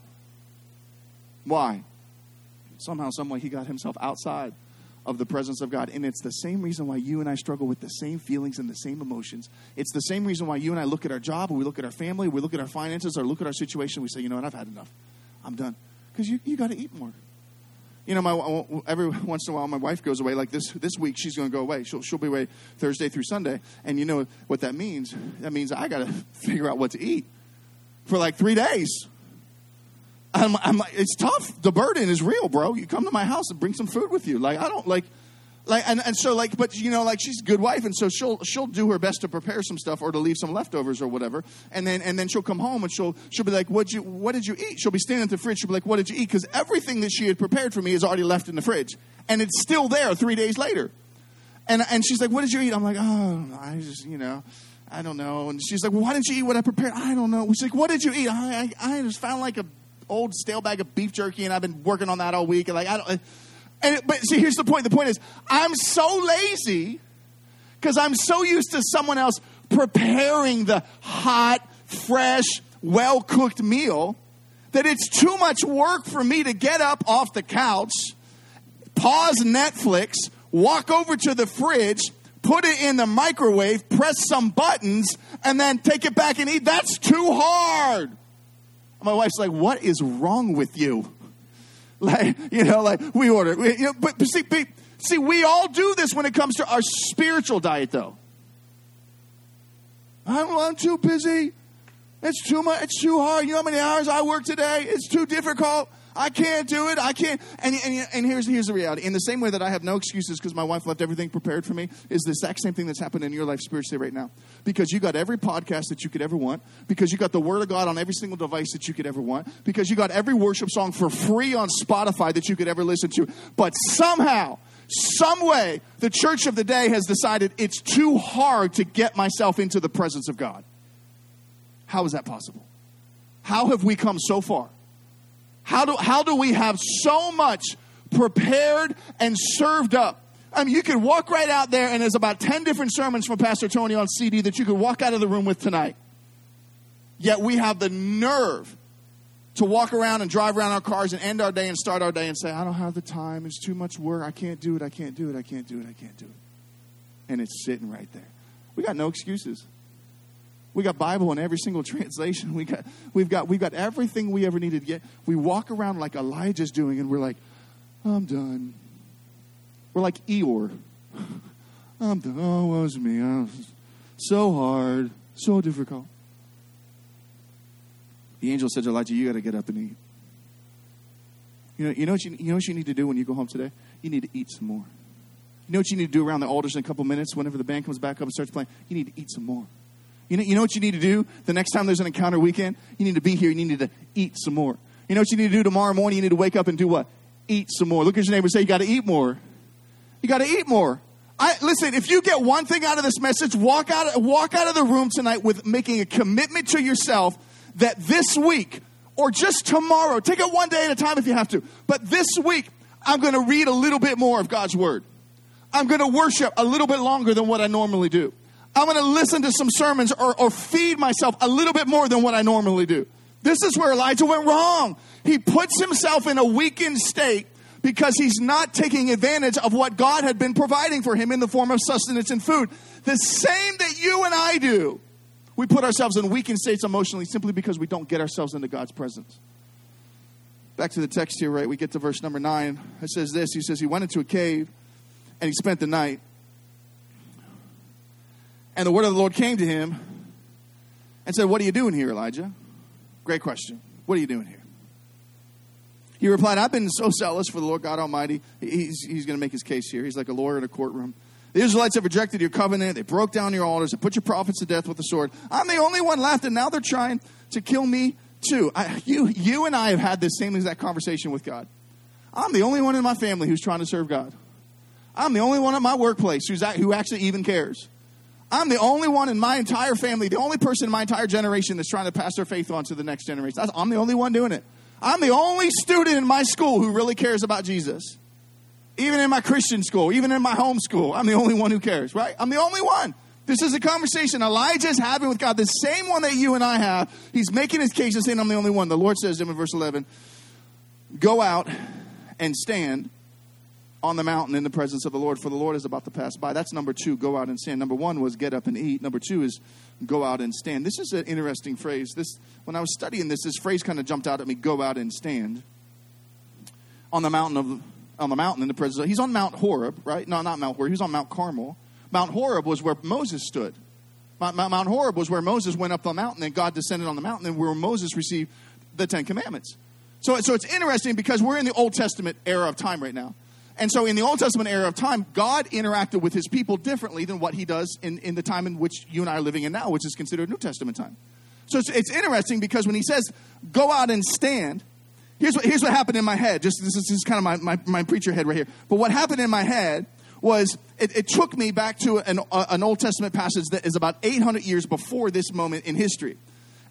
Why? Somehow, someway, he got himself outside of the presence of God. And it's the same reason why you and I struggle with the same feelings and the same emotions. It's the same reason why you and I look at our job, or we look at our family, we look at our finances, or look at our situation, we say, you know what, I've had enough. I'm done. Because you, you got to eat more you know, my every once in a while, my wife goes away. Like this this week, she's going to go away. She'll she'll be away Thursday through Sunday, and you know what that means? That means I got to figure out what to eat for like three days. I'm, I'm like, it's tough. The burden is real, bro. You come to my house and bring some food with you. Like I don't like. Like and, and so like but you know like she's a good wife and so she'll she'll do her best to prepare some stuff or to leave some leftovers or whatever. And then and then she'll come home and she'll she'll be like what you what did you eat? She'll be standing at the fridge she'll be like what did you eat? Because everything that she had prepared for me is already left in the fridge and it's still there three days later. And and she's like what did you eat? I'm like oh i just you know i don't know. And she's like well, why didn't you eat what i prepared? I don't know. She's like what did you eat? I i, I just found like a old stale bag of beef jerky and i've been working on that all week and like i don't and but see, here's the point. The point is, I'm so lazy because I'm so used to someone else preparing the hot, fresh, well cooked meal that it's too much work for me to get up off the couch, pause Netflix, walk over to the fridge, put it in the microwave, press some buttons, and then take it back and eat. That's too hard. My wife's like, What is wrong with you? Like, you know, like we order. We, you know, but, but see, see, we all do this when it comes to our spiritual diet, though. I'm, I'm too busy. It's too much. It's too hard. You know how many hours I work today? It's too difficult. I can't do it. I can't. And, and, and here's, here's the reality. In the same way that I have no excuses because my wife left everything prepared for me, is the exact same thing that's happened in your life spiritually right now. Because you got every podcast that you could ever want, because you got the Word of God on every single device that you could ever want, because you got every worship song for free on Spotify that you could ever listen to. But somehow, some way, the church of the day has decided it's too hard to get myself into the presence of God. How is that possible? How have we come so far? How do, how do we have so much prepared and served up? I mean, you could walk right out there, and there's about 10 different sermons from Pastor Tony on CD that you could walk out of the room with tonight. Yet we have the nerve to walk around and drive around our cars and end our day and start our day and say, I don't have the time. It's too much work. I can't do it. I can't do it. I can't do it. I can't do it. And it's sitting right there. We got no excuses. We got Bible in every single translation. We got, we've, got, we've got everything we ever needed. Yet we walk around like Elijah's doing, and we're like, I'm done. We're like Eeyore. I'm done. Oh, was me. Oh, so hard, so difficult. The angel said to Elijah, You got to get up and eat. You know, you, know what you, you know what you need to do when you go home today? You need to eat some more. You know what you need to do around the altars in a couple minutes whenever the band comes back up and starts playing? You need to eat some more. You know, you know what you need to do the next time there's an encounter weekend? You need to be here. You need to eat some more. You know what you need to do tomorrow morning? You need to wake up and do what? Eat some more. Look at your neighbor and say, You got to eat more. You got to eat more. I, listen, if you get one thing out of this message, walk out, walk out of the room tonight with making a commitment to yourself that this week or just tomorrow, take it one day at a time if you have to, but this week, I'm going to read a little bit more of God's Word. I'm going to worship a little bit longer than what I normally do. I'm going to listen to some sermons or, or feed myself a little bit more than what I normally do. This is where Elijah went wrong. He puts himself in a weakened state because he's not taking advantage of what God had been providing for him in the form of sustenance and food. The same that you and I do. We put ourselves in weakened states emotionally simply because we don't get ourselves into God's presence. Back to the text here, right? We get to verse number nine. It says this He says, He went into a cave and he spent the night. And the word of the Lord came to him and said, What are you doing here, Elijah? Great question. What are you doing here? He replied, I've been so zealous for the Lord God Almighty. He's, he's going to make his case here. He's like a lawyer in a courtroom. The Israelites have rejected your covenant. They broke down your altars. They put your prophets to death with the sword. I'm the only one left, and now they're trying to kill me too. I, you, you and I have had this same exact conversation with God. I'm the only one in my family who's trying to serve God. I'm the only one at my workplace who's, who actually even cares. I'm the only one in my entire family, the only person in my entire generation that's trying to pass their faith on to the next generation. I'm the only one doing it. I'm the only student in my school who really cares about Jesus. Even in my Christian school, even in my home school, I'm the only one who cares, right? I'm the only one. This is a conversation Elijah is having with God, the same one that you and I have. He's making his case and saying, I'm the only one. The Lord says to him in verse 11, Go out and stand on the mountain in the presence of the Lord, for the Lord is about to pass by. That's number two, go out and stand. Number one was get up and eat. Number two is go out and stand. This is an interesting phrase. This when I was studying this, this phrase kind of jumped out at me, go out and stand. On the mountain of on the mountain in the presence of, he's on Mount Horeb, right? No, not Mount Horeb, he's on Mount Carmel. Mount Horeb was where Moses stood. Mount, Mount Horeb was where Moses went up the mountain and God descended on the mountain and where Moses received the Ten Commandments. So, so it's interesting because we're in the Old Testament era of time right now. And so in the Old Testament era of time, God interacted with his people differently than what he does in, in the time in which you and I are living in now, which is considered New Testament time. So it's, it's interesting because when he says, go out and stand, here's what, here's what happened in my head. Just this is, kind of my, my, my preacher head right here. But what happened in my head was it, it took me back to an, uh, an Old Testament passage that is about 800 years before this moment in history.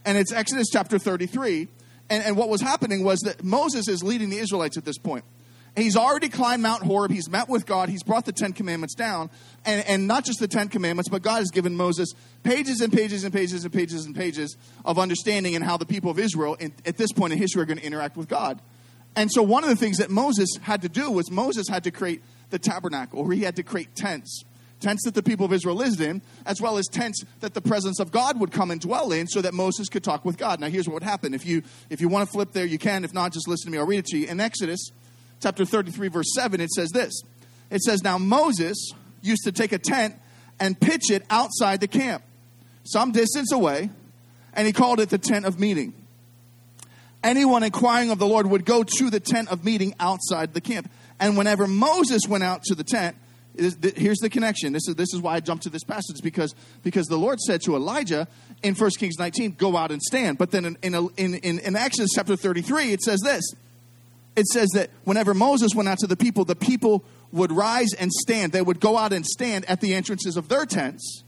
And it's Exodus chapter 33. And, and what was happening was that Moses is leading the Israelites at this point. He's already climbed Mount Horeb. He's met with God. He's brought the Ten Commandments down. And, and not just the Ten Commandments, but God has given Moses pages and pages and pages and pages and pages of understanding and how the people of Israel, in, at this point in history, are going to interact with God. And so one of the things that Moses had to do was Moses had to create the tabernacle, or he had to create tents. Tents that the people of Israel lived in, as well as tents that the presence of God would come and dwell in so that Moses could talk with God. Now, here's what would happen. If you, if you want to flip there, you can. If not, just listen to me. I'll read it to you. In Exodus chapter 33, verse 7, it says this It says, Now Moses used to take a tent and pitch it outside the camp, some distance away, and he called it the tent of meeting. Anyone inquiring of the Lord would go to the tent of meeting outside the camp. And whenever Moses went out to the tent, here's the connection. This is, this is why I jumped to this passage because, because the Lord said to Elijah in 1 Kings 19, go out and stand. But then in, in, in, in Exodus chapter 33, it says this it says that whenever Moses went out to the people, the people would rise and stand. They would go out and stand at the entrances of their tents.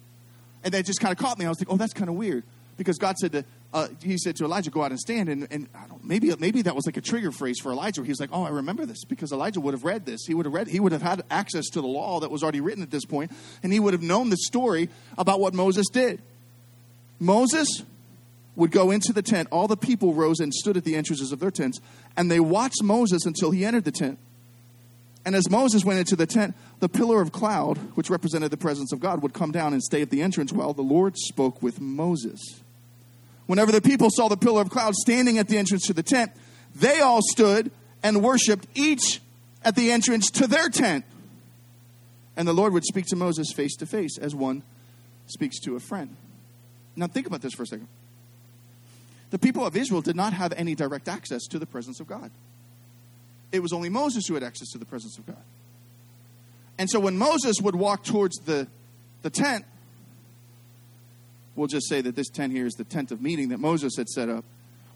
And that just kind of caught me. I was like, oh, that's kind of weird. Because God said to, uh, he said to Elijah, go out and stand. And, and maybe, maybe that was like a trigger phrase for Elijah. He was like, oh, I remember this because Elijah would have read this. He would have read, he would have had access to the law that was already written at this point, And he would have known the story about what Moses did. Moses would go into the tent. All the people rose and stood at the entrances of their tents and they watched Moses until he entered the tent. And as Moses went into the tent, the pillar of cloud, which represented the presence of God, would come down and stay at the entrance while the Lord spoke with Moses. Whenever the people saw the pillar of cloud standing at the entrance to the tent, they all stood and worshiped each at the entrance to their tent. And the Lord would speak to Moses face to face as one speaks to a friend. Now, think about this for a second the people of Israel did not have any direct access to the presence of God. It was only Moses who had access to the presence of God. And so when Moses would walk towards the, the tent, we'll just say that this tent here is the tent of meeting that Moses had set up.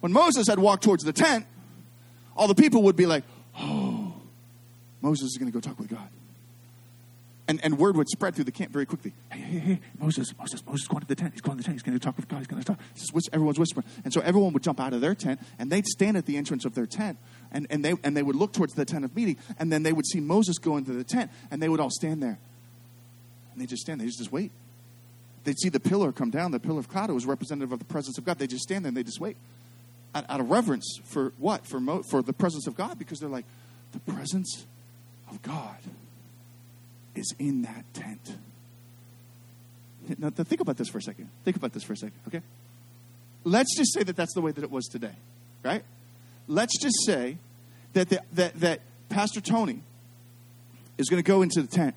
When Moses had walked towards the tent, all the people would be like, oh, Moses is going to go talk with God. And, and word would spread through the camp very quickly. Hey, hey, hey, Moses, Moses, Moses, going to the tent. He's going to the tent. He's going to talk with God. He's going to talk. Everyone's whispering. And so everyone would jump out of their tent and they'd stand at the entrance of their tent and, and, they, and they would look towards the tent of meeting. And then they would see Moses go into the tent and they would all stand there. And they just stand there. They just, just wait. They'd see the pillar come down, the pillar of cloud. It was representative of the presence of God. They just stand there and they just wait. Out, out of reverence for what? For, Mo, for the presence of God because they're like, the presence of God is in that tent. Now, think about this for a second. Think about this for a second, okay? Let's just say that that's the way that it was today, right? Let's just say that, the, that, that Pastor Tony is going to go into the tent.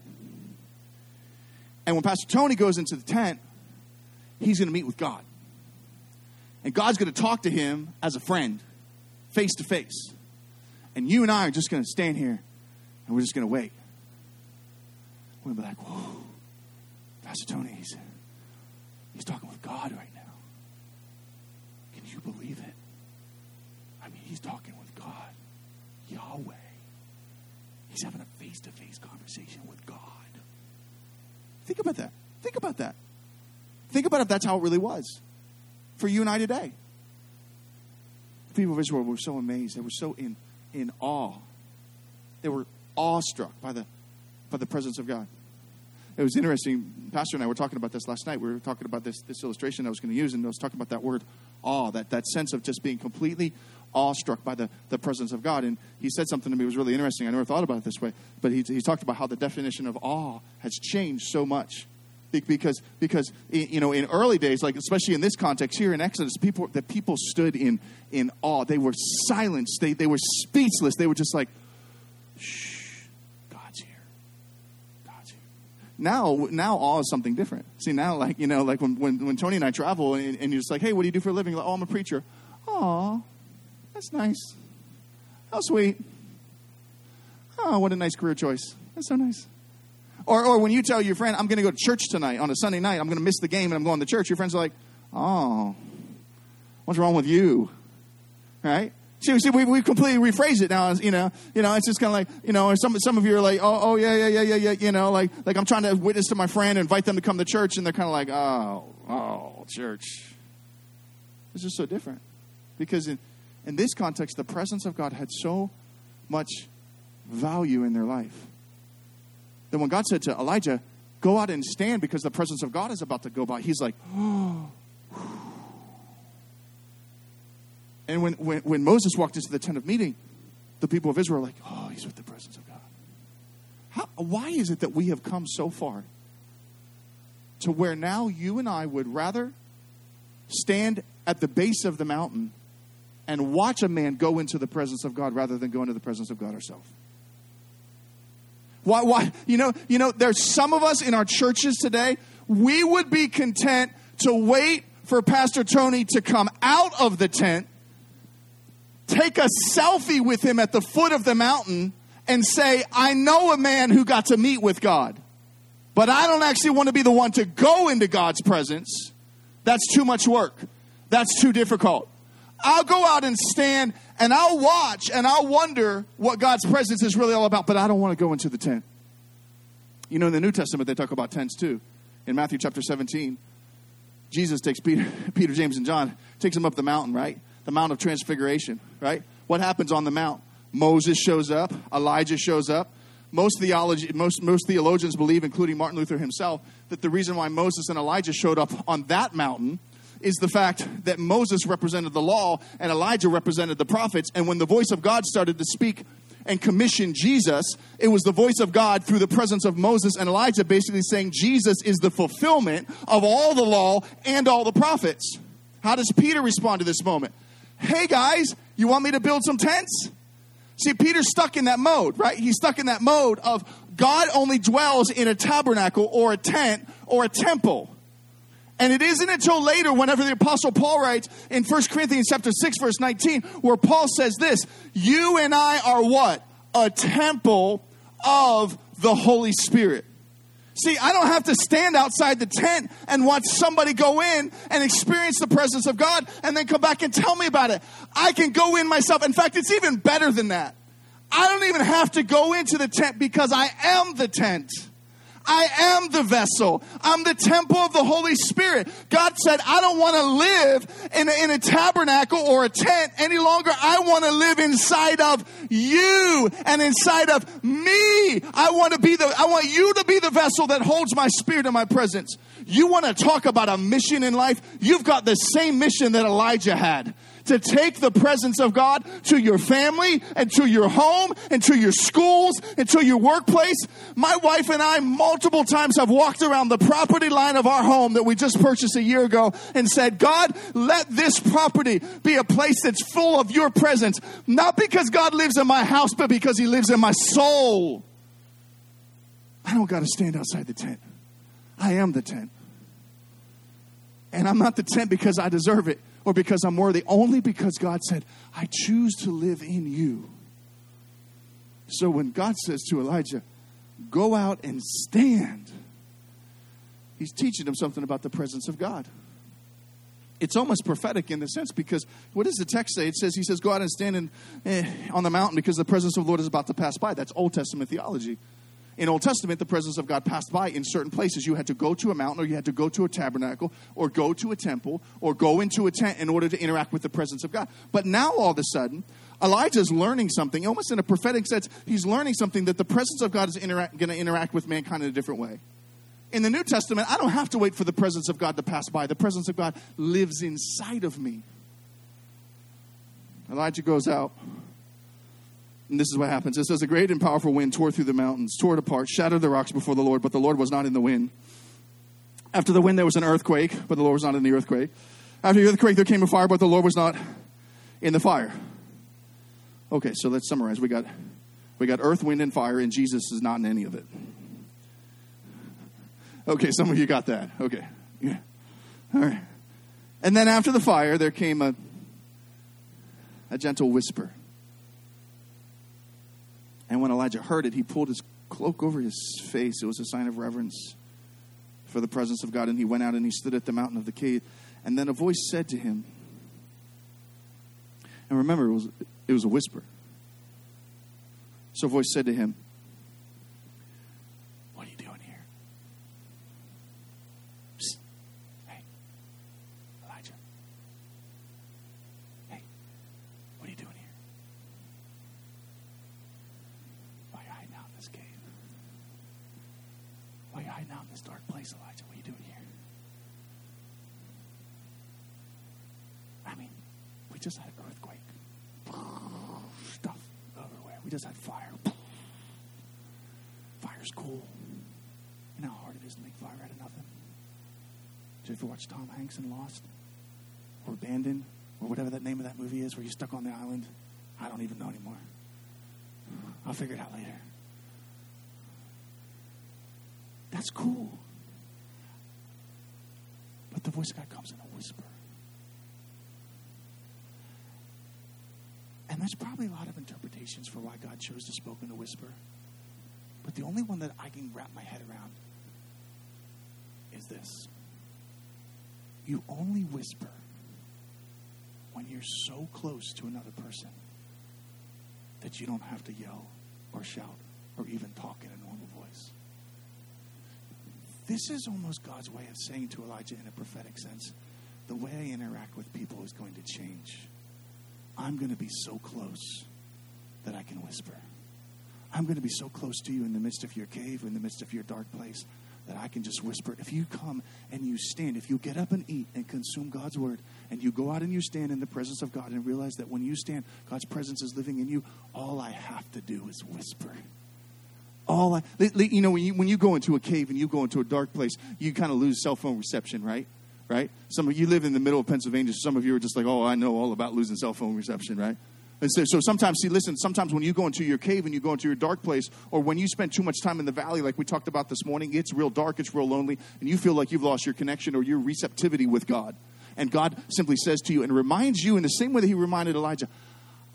And when Pastor Tony goes into the tent, he's going to meet with God. And God's going to talk to him as a friend, face to face. And you and I are just going to stand here and we're just going to wait. We'll be like, whoa, Pastor Tony, he's, he's talking with God right now. Can you believe it? I mean, he's talking with God, Yahweh. He's having a face to face conversation with God. Think about that. Think about that. Think about if that's how it really was for you and I today. The people of Israel were so amazed. They were so in, in awe. They were awestruck by the by the presence of God. It was interesting. Pastor and I were talking about this last night. We were talking about this, this illustration I was going to use, and I was talking about that word awe, that, that sense of just being completely awestruck by the, the presence of God. And he said something to me was really interesting. I never thought about it this way, but he, he talked about how the definition of awe has changed so much because because you know in early days like especially in this context here in exodus people the people stood in in awe they were silenced they they were speechless they were just like shh now now awe is something different. See now like you know like when when, when Tony and I travel and, and you're just like hey what do you do for a living? Like, oh I'm a preacher. Oh, that's nice. How sweet. Oh, what a nice career choice. That's so nice. Or, or when you tell your friend, I'm going to go to church tonight on a Sunday night, I'm going to miss the game and I'm going to church, your friends are like, oh, what's wrong with you? Right? See, see, we we completely rephrase it now. You know, you know, it's just kind of like, you know, some some of you are like, oh, oh, yeah, yeah, yeah, yeah, yeah. You know, like like I'm trying to witness to my friend, invite them to come to church, and they're kind of like, oh, oh, church. It's just so different, because in in this context, the presence of God had so much value in their life that when God said to Elijah, "Go out and stand," because the presence of God is about to go by, he's like, oh. And when, when, when Moses walked into the tent of meeting, the people of Israel were like, oh, he's with the presence of God. How, why is it that we have come so far to where now you and I would rather stand at the base of the mountain and watch a man go into the presence of God rather than go into the presence of God ourselves? Why, why? You know, you know, there's some of us in our churches today, we would be content to wait for Pastor Tony to come out of the tent take a selfie with him at the foot of the mountain and say, I know a man who got to meet with God, but I don't actually want to be the one to go into God's presence. That's too much work. That's too difficult. I'll go out and stand and I'll watch and I'll wonder what God's presence is really all about, but I don't want to go into the tent. You know, in the New Testament, they talk about tents too. In Matthew chapter 17, Jesus takes Peter, Peter James, and John, takes them up the mountain, right? The Mount of Transfiguration, right? What happens on the Mount? Moses shows up, Elijah shows up. Most, theology, most, most theologians believe, including Martin Luther himself, that the reason why Moses and Elijah showed up on that mountain is the fact that Moses represented the law and Elijah represented the prophets. And when the voice of God started to speak and commission Jesus, it was the voice of God through the presence of Moses and Elijah basically saying Jesus is the fulfillment of all the law and all the prophets. How does Peter respond to this moment? Hey guys, you want me to build some tents? See, Peter's stuck in that mode, right? He's stuck in that mode of God only dwells in a tabernacle or a tent or a temple. And it isn't until later, whenever the apostle Paul writes in 1 Corinthians chapter 6, verse 19, where Paul says this, you and I are what? A temple of the Holy Spirit. See, I don't have to stand outside the tent and watch somebody go in and experience the presence of God and then come back and tell me about it. I can go in myself. In fact, it's even better than that. I don't even have to go into the tent because I am the tent. I am the vessel. I'm the temple of the Holy Spirit. God said, I don't want to live in a, in a tabernacle or a tent any longer. I want to live inside of you and inside of me. I want to be the, I want you to be the vessel that holds my spirit and my presence. You want to talk about a mission in life? You've got the same mission that Elijah had to take the presence of God to your family and to your home and to your schools and to your workplace. My wife and I multiple times have walked around the property line of our home that we just purchased a year ago and said, God, let this property be a place that's full of your presence. Not because God lives in my house, but because he lives in my soul. I don't got to stand outside the tent. I am the tent. And I'm not the tent because I deserve it or because I'm worthy, only because God said, I choose to live in you. So when God says to Elijah, go out and stand, he's teaching him something about the presence of God. It's almost prophetic in the sense because what does the text say? It says, He says, Go out and stand in, eh, on the mountain because the presence of the Lord is about to pass by. That's Old Testament theology in Old Testament, the presence of God passed by in certain places. You had to go to a mountain, or you had to go to a tabernacle, or go to a temple, or go into a tent in order to interact with the presence of God. But now, all of a sudden, Elijah is learning something, almost in a prophetic sense. He's learning something that the presence of God is going to interact with mankind in a different way. In the New Testament, I don't have to wait for the presence of God to pass by. The presence of God lives inside of me. Elijah goes out. And this is what happens. It says, A great and powerful wind tore through the mountains, tore it apart, shattered the rocks before the Lord, but the Lord was not in the wind. After the wind, there was an earthquake, but the Lord was not in the earthquake. After the earthquake, there came a fire, but the Lord was not in the fire. Okay, so let's summarize. We got, we got earth, wind, and fire, and Jesus is not in any of it. Okay, some of you got that. Okay. Yeah. All right. And then after the fire, there came a, a gentle whisper. And when Elijah heard it, he pulled his cloak over his face. It was a sign of reverence for the presence of God. And he went out and he stood at the mountain of the cave. And then a voice said to him, and remember, it was, it was a whisper. So a voice said to him, What are you doing here? Psst. Hey, Elijah. Hey, what are you doing here? Why are you hiding out in this cave? Why are you hiding out in this dark place, Elijah? What are you doing here? I mean, we just had an earthquake. Stuff everywhere. We just had fire. Fire's cool. You know how hard it is to make fire out of nothing? Did you ever watch Tom Hanks in Lost? Or Abandoned? Or whatever that name of that movie is where you're stuck on the island? I don't even know anymore. I'll figure it out later. That's cool. But the voice of God comes in a whisper. And there's probably a lot of interpretations for why God chose to spoke in a whisper. But the only one that I can wrap my head around is this. You only whisper when you're so close to another person that you don't have to yell or shout or even talk in a normal voice. This is almost God's way of saying to Elijah in a prophetic sense the way I interact with people is going to change. I'm going to be so close that I can whisper. I'm going to be so close to you in the midst of your cave, in the midst of your dark place, that I can just whisper. If you come and you stand, if you get up and eat and consume God's word, and you go out and you stand in the presence of God and realize that when you stand, God's presence is living in you, all I have to do is whisper. All I, you know, when you, when you go into a cave and you go into a dark place, you kind of lose cell phone reception, right? Right? Some of you live in the middle of Pennsylvania. Some of you are just like, oh, I know all about losing cell phone reception, right? And so, so sometimes, see, listen, sometimes when you go into your cave and you go into your dark place, or when you spend too much time in the valley, like we talked about this morning, it's real dark, it's real lonely, and you feel like you've lost your connection or your receptivity with God. And God simply says to you and reminds you in the same way that He reminded Elijah,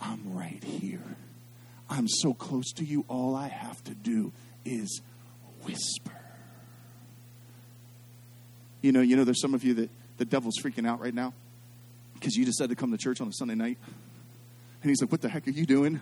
I'm right here. I'm so close to you. All I have to do is whisper. You know, you know, there's some of you that the devil's freaking out right now because you decided to come to church on a Sunday night. And he's like, What the heck are you doing?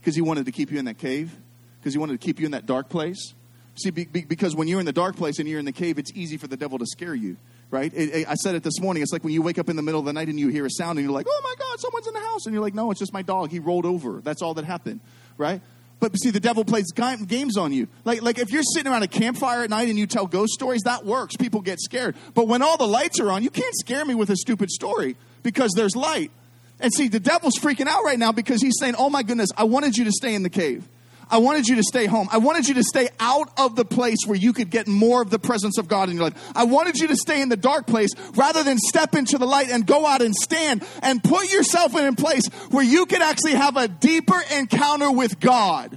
Because he wanted to keep you in that cave, because he wanted to keep you in that dark place. See, be, be, because when you're in the dark place and you're in the cave, it's easy for the devil to scare you, right? It, it, I said it this morning. It's like when you wake up in the middle of the night and you hear a sound and you're like, oh my God, someone's in the house. And you're like, no, it's just my dog. He rolled over. That's all that happened, right? But see, the devil plays games on you. Like, like if you're sitting around a campfire at night and you tell ghost stories, that works. People get scared. But when all the lights are on, you can't scare me with a stupid story because there's light. And see, the devil's freaking out right now because he's saying, Oh my goodness, I wanted you to stay in the cave. I wanted you to stay home. I wanted you to stay out of the place where you could get more of the presence of God in your life. I wanted you to stay in the dark place rather than step into the light and go out and stand and put yourself in a place where you could actually have a deeper encounter with God.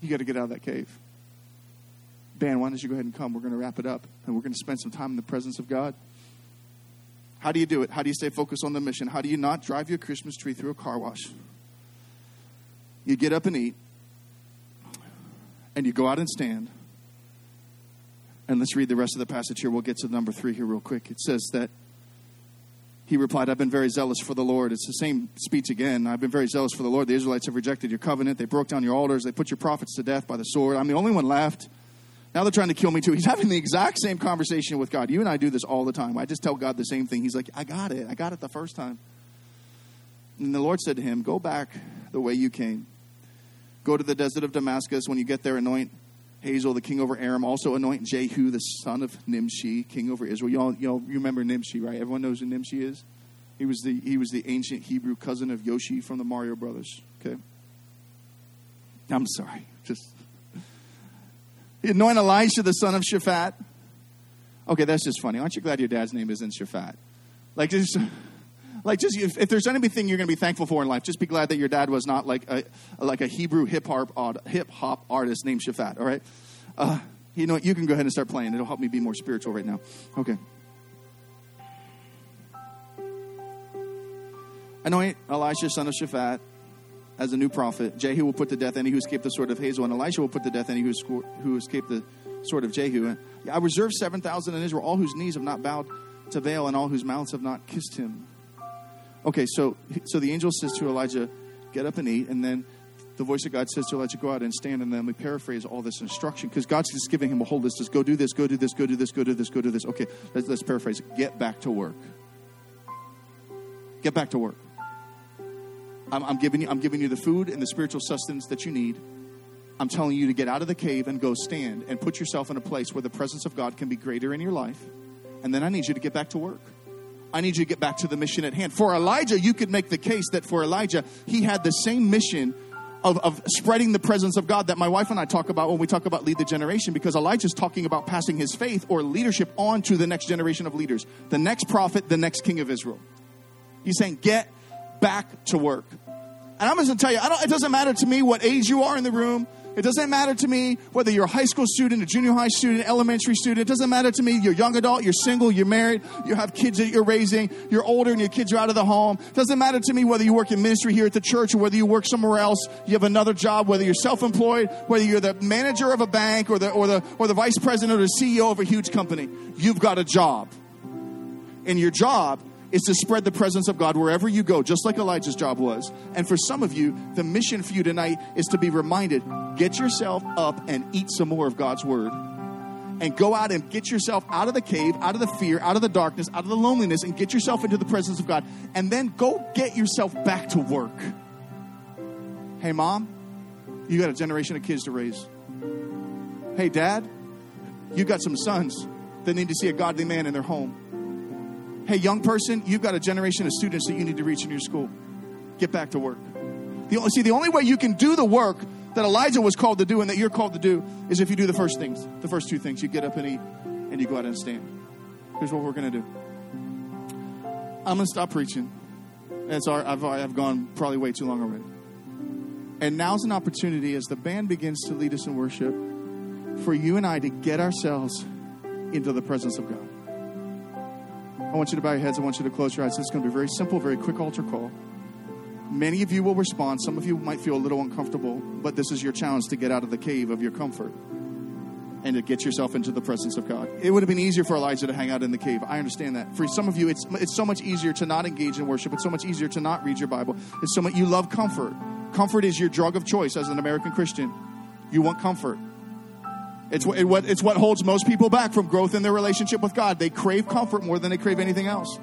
You got to get out of that cave. Dan, why don't you go ahead and come? We're going to wrap it up and we're going to spend some time in the presence of God. How do you do it? How do you stay focused on the mission? How do you not drive your Christmas tree through a car wash? You get up and eat, and you go out and stand. And let's read the rest of the passage here. We'll get to number three here real quick. It says that he replied, I've been very zealous for the Lord. It's the same speech again. I've been very zealous for the Lord. The Israelites have rejected your covenant. They broke down your altars. They put your prophets to death by the sword. I'm the only one left. Now they're trying to kill me too. He's having the exact same conversation with God. You and I do this all the time. I just tell God the same thing. He's like, I got it. I got it the first time. And the Lord said to him, Go back the way you came. Go to the desert of Damascus. When you get there, anoint Hazael, the king over Aram. Also anoint Jehu, the son of Nimshi, king over Israel. You all, you all remember Nimshi, right? Everyone knows who Nimshi is. He was the he was the ancient Hebrew cousin of Yoshi from the Mario Brothers. Okay. I'm sorry. Just anoint Elisha, the son of Shaphat. Okay, that's just funny. Aren't you glad your dad's name isn't Shaphat? Like just like just if, if, there's anything you're going to be thankful for in life, just be glad that your dad was not like a like a Hebrew hip hop hip hop artist named Shaphat. All right, uh, you know? You can go ahead and start playing. It'll help me be more spiritual right now. Okay. Anoint Elisha, son of Shaphat, as a new prophet. Jehu will put to death any who escaped the sword of Hazael, and Elisha will put to death any who, escaped the sword of Jehu. And I reserve 7,000 in Israel, all whose knees have not bowed to Baal, and all whose mouths have not kissed him. Okay, so, so the angel says to Elijah, Get up and eat. And then the voice of God says to Elijah, Go out and stand. And then we paraphrase all this instruction because God's just giving him a whole list. Just go do this, go do this, go do this, go do this, go do this. Okay, let's, let's paraphrase. Get back to work. Get back to work. I'm, I'm, giving you, I'm giving you the food and the spiritual sustenance that you need. I'm telling you to get out of the cave and go stand and put yourself in a place where the presence of God can be greater in your life. And then I need you to get back to work. I need you to get back to the mission at hand. For Elijah, you could make the case that for Elijah, he had the same mission of, of spreading the presence of God that my wife and I talk about when we talk about lead the generation, because Elijah's talking about passing his faith or leadership on to the next generation of leaders, the next prophet, the next king of Israel. He's saying, get back to work. And I'm just going to tell you, it doesn't matter to me what age you are in the room. It doesn't matter to me whether you're a high school student, a junior high student, elementary student. It doesn't matter to me. You're a young adult, you're single, you're married, you have kids that you're raising, you're older and your kids are out of the home. It doesn't matter to me whether you work in ministry here at the church or whether you work somewhere else. You have another job, whether you're self-employed, whether you're the manager of a bank or the, or the, or the vice president or the CEO of a huge company. You've got a job. And your job is to spread the presence of God wherever you go, just like Elijah's job was. And for some of you, the mission for you tonight is to be reminded get yourself up and eat some more of God's word. And go out and get yourself out of the cave, out of the fear, out of the darkness, out of the loneliness, and get yourself into the presence of God. And then go get yourself back to work. Hey, mom, you got a generation of kids to raise. Hey, dad, you got some sons that need to see a godly man in their home. Hey, young person, you've got a generation of students that you need to reach in your school. Get back to work. The, see, the only way you can do the work that Elijah was called to do and that you're called to do is if you do the first things, the first two things. You get up and eat, and you go out and stand. Here's what we're going to do. I'm going to stop preaching. It's our, I've, I've gone probably way too long already. And now's an opportunity as the band begins to lead us in worship for you and I to get ourselves into the presence of God. I want you to bow your heads. I want you to close your eyes. This is going to be very simple, very quick altar call. Many of you will respond. Some of you might feel a little uncomfortable, but this is your challenge to get out of the cave of your comfort and to get yourself into the presence of God. It would have been easier for Elijah to hang out in the cave. I understand that. For some of you, it's, it's so much easier to not engage in worship. It's so much easier to not read your Bible. It's so much, you love comfort. Comfort is your drug of choice as an American Christian. You want comfort. It's what, it's what holds most people back from growth in their relationship with God. They crave comfort more than they crave anything else.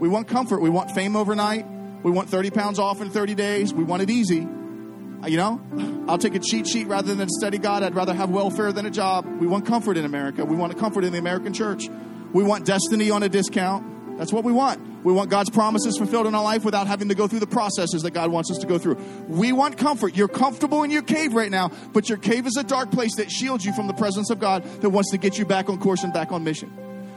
We want comfort. We want fame overnight. We want 30 pounds off in 30 days. We want it easy. Uh, you know, I'll take a cheat sheet rather than study God. I'd rather have welfare than a job. We want comfort in America. We want comfort in the American church. We want destiny on a discount. That's what we want. We want God's promises fulfilled in our life without having to go through the processes that God wants us to go through. We want comfort. You're comfortable in your cave right now, but your cave is a dark place that shields you from the presence of God that wants to get you back on course and back on mission.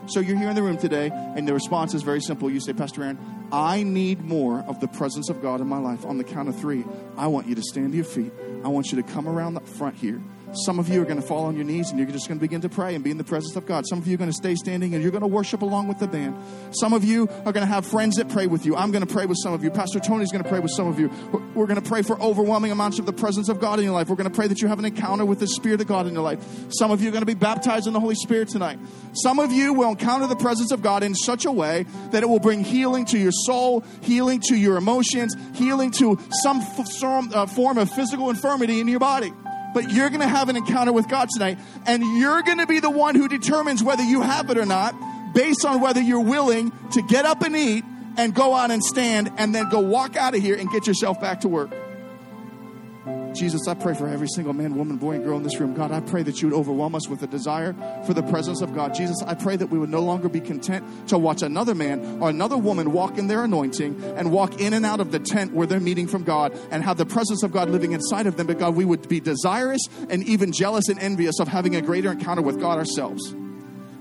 So you're here in the room today, and the response is very simple. You say, Pastor Aaron, I need more of the presence of God in my life. On the count of three, I want you to stand to your feet. I want you to come around the front here. Some of you are going to fall on your knees and you're just going to begin to pray and be in the presence of God. Some of you are going to stay standing and you're going to worship along with the band. Some of you are going to have friends that pray with you. I'm going to pray with some of you. Pastor Tony's going to pray with some of you. We're going to pray for overwhelming amounts of the presence of God in your life. We're going to pray that you have an encounter with the Spirit of God in your life. Some of you are going to be baptized in the Holy Spirit tonight. Some of you will encounter the presence of God in such a way that it will bring healing to your soul, healing to your emotions, healing to some uh, form of physical infirmity in your body but you're going to have an encounter with God tonight, and you're going to be the one who determines whether you have it or not based on whether you're willing to get up and eat and go out and stand and then go walk out of here and get yourself back to work. Jesus, I pray for every single man, woman, boy, and girl in this room. God, I pray that you would overwhelm us with a desire for the presence of God. Jesus, I pray that we would no longer be content to watch another man or another woman walk in their anointing and walk in and out of the tent where they're meeting from God and have the presence of God living inside of them. But God, we would be desirous and even jealous and envious of having a greater encounter with God ourselves.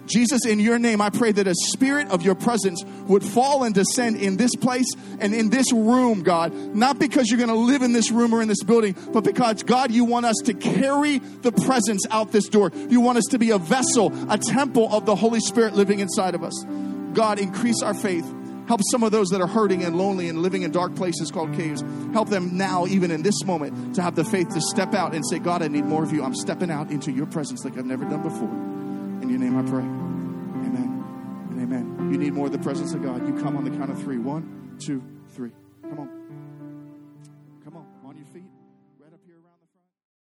Jesus, in your name, I pray that a spirit of your presence would fall and descend in this place and in this room, God. Not because you're going to live in this room or in this building, but because, God, you want us to carry the presence out this door. You want us to be a vessel, a temple of the Holy Spirit living inside of us. God, increase our faith. Help some of those that are hurting and lonely and living in dark places called caves. Help them now, even in this moment, to have the faith to step out and say, God, I need more of you. I'm stepping out into your presence like I've never done before. In your name I pray. Amen and amen. You need more of the presence of God. You come on the count of three. One, two, three. Come on.